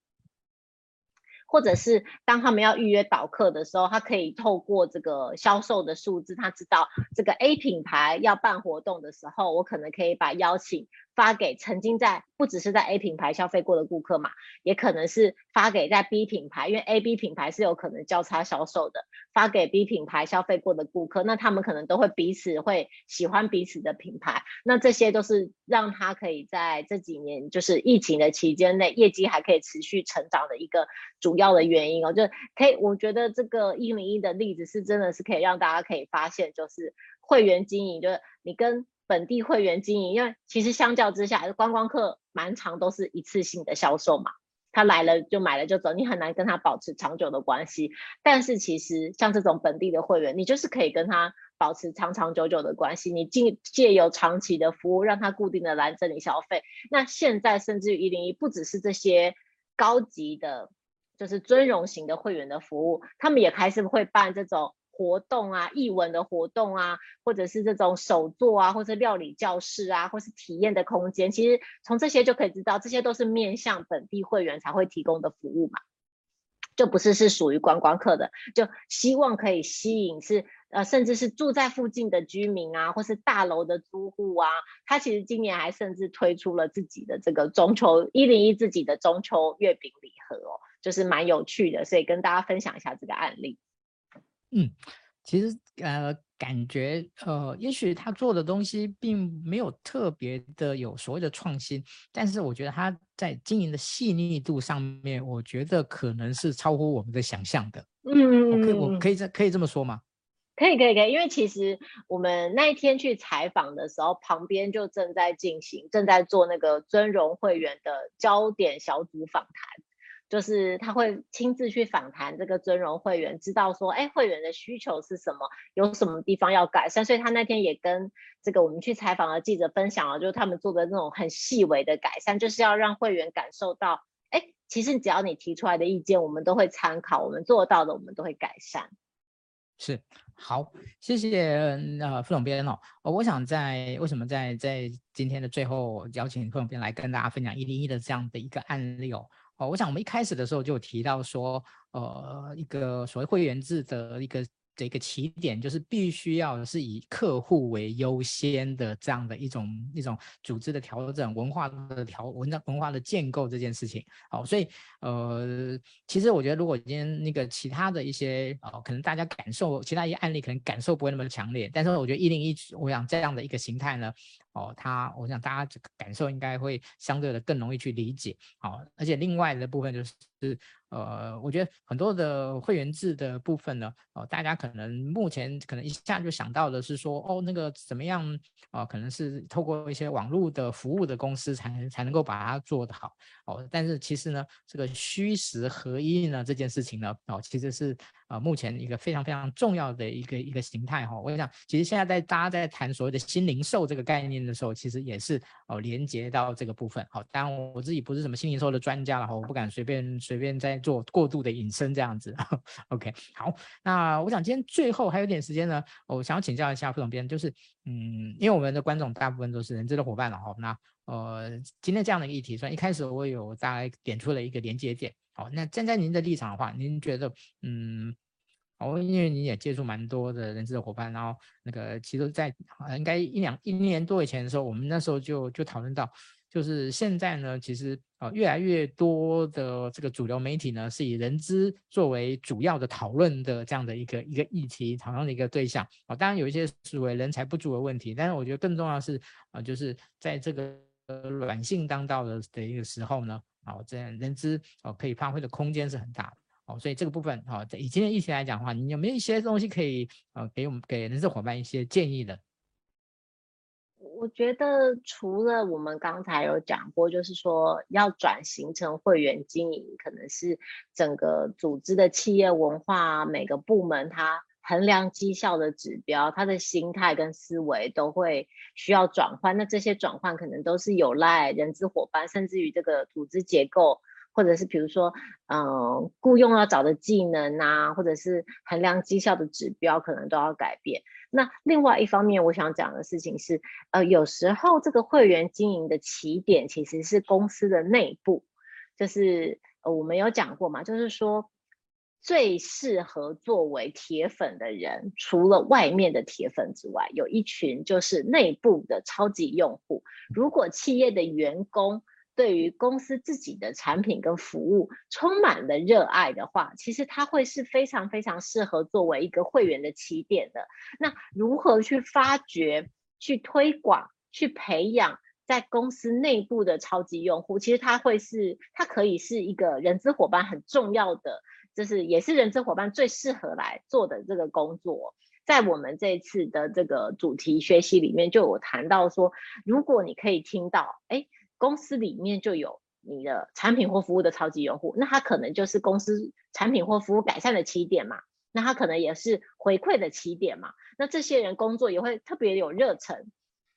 或者是当他们要预约导客的时候，他可以透过这个销售的数字，他知道这个 A 品牌要办活动的时候，我可能可以把邀请。发给曾经在不只是在 A 品牌消费过的顾客嘛，也可能是发给在 B 品牌，因为 A、B 品牌是有可能交叉销售的，发给 B 品牌消费过的顾客，那他们可能都会彼此会喜欢彼此的品牌，那这些都是让他可以在这几年就是疫情的期间内业绩还可以持续成长的一个主要的原因哦，就可以我觉得这个一零一的例子是真的是可以让大家可以发现，就是会员经营，就是你跟。本地会员经营，因为其实相较之下，观光客蛮常都是一次性的销售嘛，他来了就买了就走，你很难跟他保持长久的关系。但是其实像这种本地的会员，你就是可以跟他保持长长久久的关系，你借借由长期的服务，让他固定的来这里消费。那现在甚至于一零一不只是这些高级的，就是尊荣型的会员的服务，他们也开始会办这种。活动啊，艺文的活动啊，或者是这种手作啊，或者料理教室啊，或是体验的空间，其实从这些就可以知道，这些都是面向本地会员才会提供的服务嘛，就不是是属于观光客的，就希望可以吸引是呃，甚至是住在附近的居民啊，或是大楼的租户啊，他其实今年还甚至推出了自己的这个中秋一零一自己的中秋月饼礼盒哦，就是蛮有趣的，所以跟大家分享一下这个案例。
嗯，其实呃，感觉呃，也许他做的东西并没有特别的有所谓的创新，但是我觉得他在经营的细腻度上面，我觉得可能是超乎我们的想象的。嗯，我可以，我可以这可以这么说吗？
可以，可以，可以，因为其实我们那一天去采访的时候，旁边就正在进行，正在做那个尊荣会员的焦点小组访谈。就是他会亲自去访谈这个尊荣会员，知道说，哎，会员的需求是什么，有什么地方要改善。所以他那天也跟这个我们去采访的记者分享了，就是他们做的那种很细微的改善，就是要让会员感受到，哎，其实只要你提出来的意见，我们都会参考，我们做到的，我们都会改善。
是，好，谢谢呃副总编哦，我想在为什么在在今天的最后邀请副总编来跟大家分享一零一的这样的一个案例哦，哦，我想我们一开始的时候就提到说，呃，一个所谓会员制的一个。这个起点就是必须要是以客户为优先的这样的一种一种组织的调整、文化的调文章文化的建构这件事情。好，所以呃，其实我觉得如果今天那个其他的一些呃，可能大家感受其他一些案例可能感受不会那么强烈，但是我觉得一零一，我想这样的一个形态呢，哦，它我想大家这个感受应该会相对的更容易去理解。好，而且另外的部分就是。呃，我觉得很多的会员制的部分呢，哦，大家可能目前可能一下就想到的是说，哦，那个怎么样啊，可能是透过一些网络的服务的公司才才能够把它做得好，哦，但是其实呢，这个虚实合一呢这件事情呢，哦，其实是。啊，目前一个非常非常重要的一个一个形态哈，我想其实现在在大家在谈所谓的新零售这个概念的时候，其实也是哦连接到这个部分。好，当然我自己不是什么新零售的专家了哈，我不敢随便随便再做过度的引申这样子。OK，好，那我想今天最后还有点时间呢，我想要请教一下副总编，就是嗯，因为我们的观众大部分都是人资的伙伴了哈，那呃今天这样的一个议题，虽然一开始我有大概点出了一个连接点。好，那站在您的立场的话，您觉得，嗯，哦，因为你也接触蛮多的人资的伙伴，然后那个其实在，在应该一两一年多以前的时候，我们那时候就就讨论到，就是现在呢，其实啊，越来越多的这个主流媒体呢，是以人资作为主要的讨论的这样的一个一个议题，讨论的一个对象。啊，当然有一些是为人才不足的问题，但是我觉得更重要是啊，就是在这个软性当道的的一个时候呢。好，这样人资哦可以发挥的空间是很大的，哦，所以这个部分好，以今天议题来讲的话，你有没有一些东西可以呃给我们给人资伙伴一些建议的？
我觉得除了我们刚才有讲过，就是说要转型成会员经营，可能是整个组织的企业文化，每个部门它。衡量绩效的指标，他的心态跟思维都会需要转换。那这些转换可能都是有赖人资伙伴，甚至于这个组织结构，或者是比如说，嗯、雇佣要找的技能啊，或者是衡量绩效的指标，可能都要改变。那另外一方面，我想讲的事情是，呃，有时候这个会员经营的起点其实是公司的内部，就是呃，我们有讲过嘛，就是说。最适合作为铁粉的人，除了外面的铁粉之外，有一群就是内部的超级用户。如果企业的员工对于公司自己的产品跟服务充满了热爱的话，其实他会是非常非常适合作为一个会员的起点的。那如何去发掘、去推广、去培养在公司内部的超级用户？其实他会是，它可以是一个人资伙伴很重要的。就是也是人资伙伴最适合来做的这个工作，在我们这次的这个主题学习里面，就有谈到说，如果你可以听到，哎，公司里面就有你的产品或服务的超级用户，那他可能就是公司产品或服务改善的起点嘛，那他可能也是回馈的起点嘛，那这些人工作也会特别有热忱，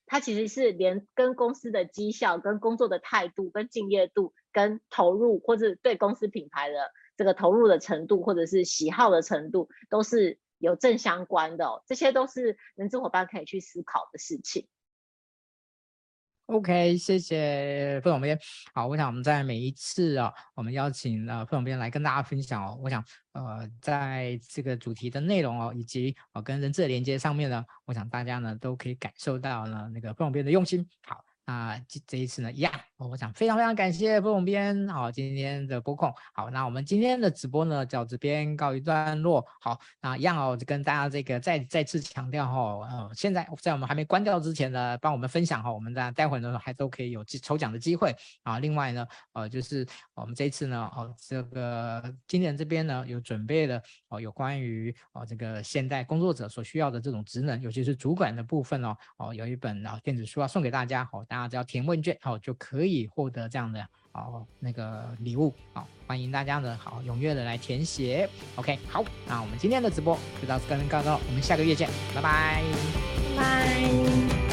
他其实是连跟公司的绩效、跟工作的态度、跟敬业度、跟投入或者对公司品牌的。这个投入的程度，或者是喜好的程度，都是有正相关的哦。这些都是人资伙伴可以去思考的事情。
OK，谢谢副总编。好，我想我们在每一次啊，我们邀请呃副总编来跟大家分享哦。我想呃，在这个主题的内容哦，以及呃跟人资的连接上面呢，我想大家呢都可以感受到呢那个副总编的用心。好。啊这这一次呢，一样，我想非常非常感谢副总编，好，今天的播控，好，那我们今天的直播呢，到这边告一段落，好，那一样哦，就跟大家这个再再次强调哈，呃，现在在我们还没关掉之前呢，帮我们分享哈，我们大家待会呢还都可以有抽奖的机会。啊，另外呢，呃，就是我们这一次呢，哦，这个今年这边呢有准备了哦，有关于哦这个现代工作者所需要的这种职能，尤其是主管的部分哦，哦，有一本啊电子书要送给大家，好。大家只要填问卷，好，就可以获得这样的哦那个礼物，好，欢迎大家呢好踊跃的来填写，OK，好，那我们今天的直播就到这边告一段落，我们下个月见，拜，
拜拜。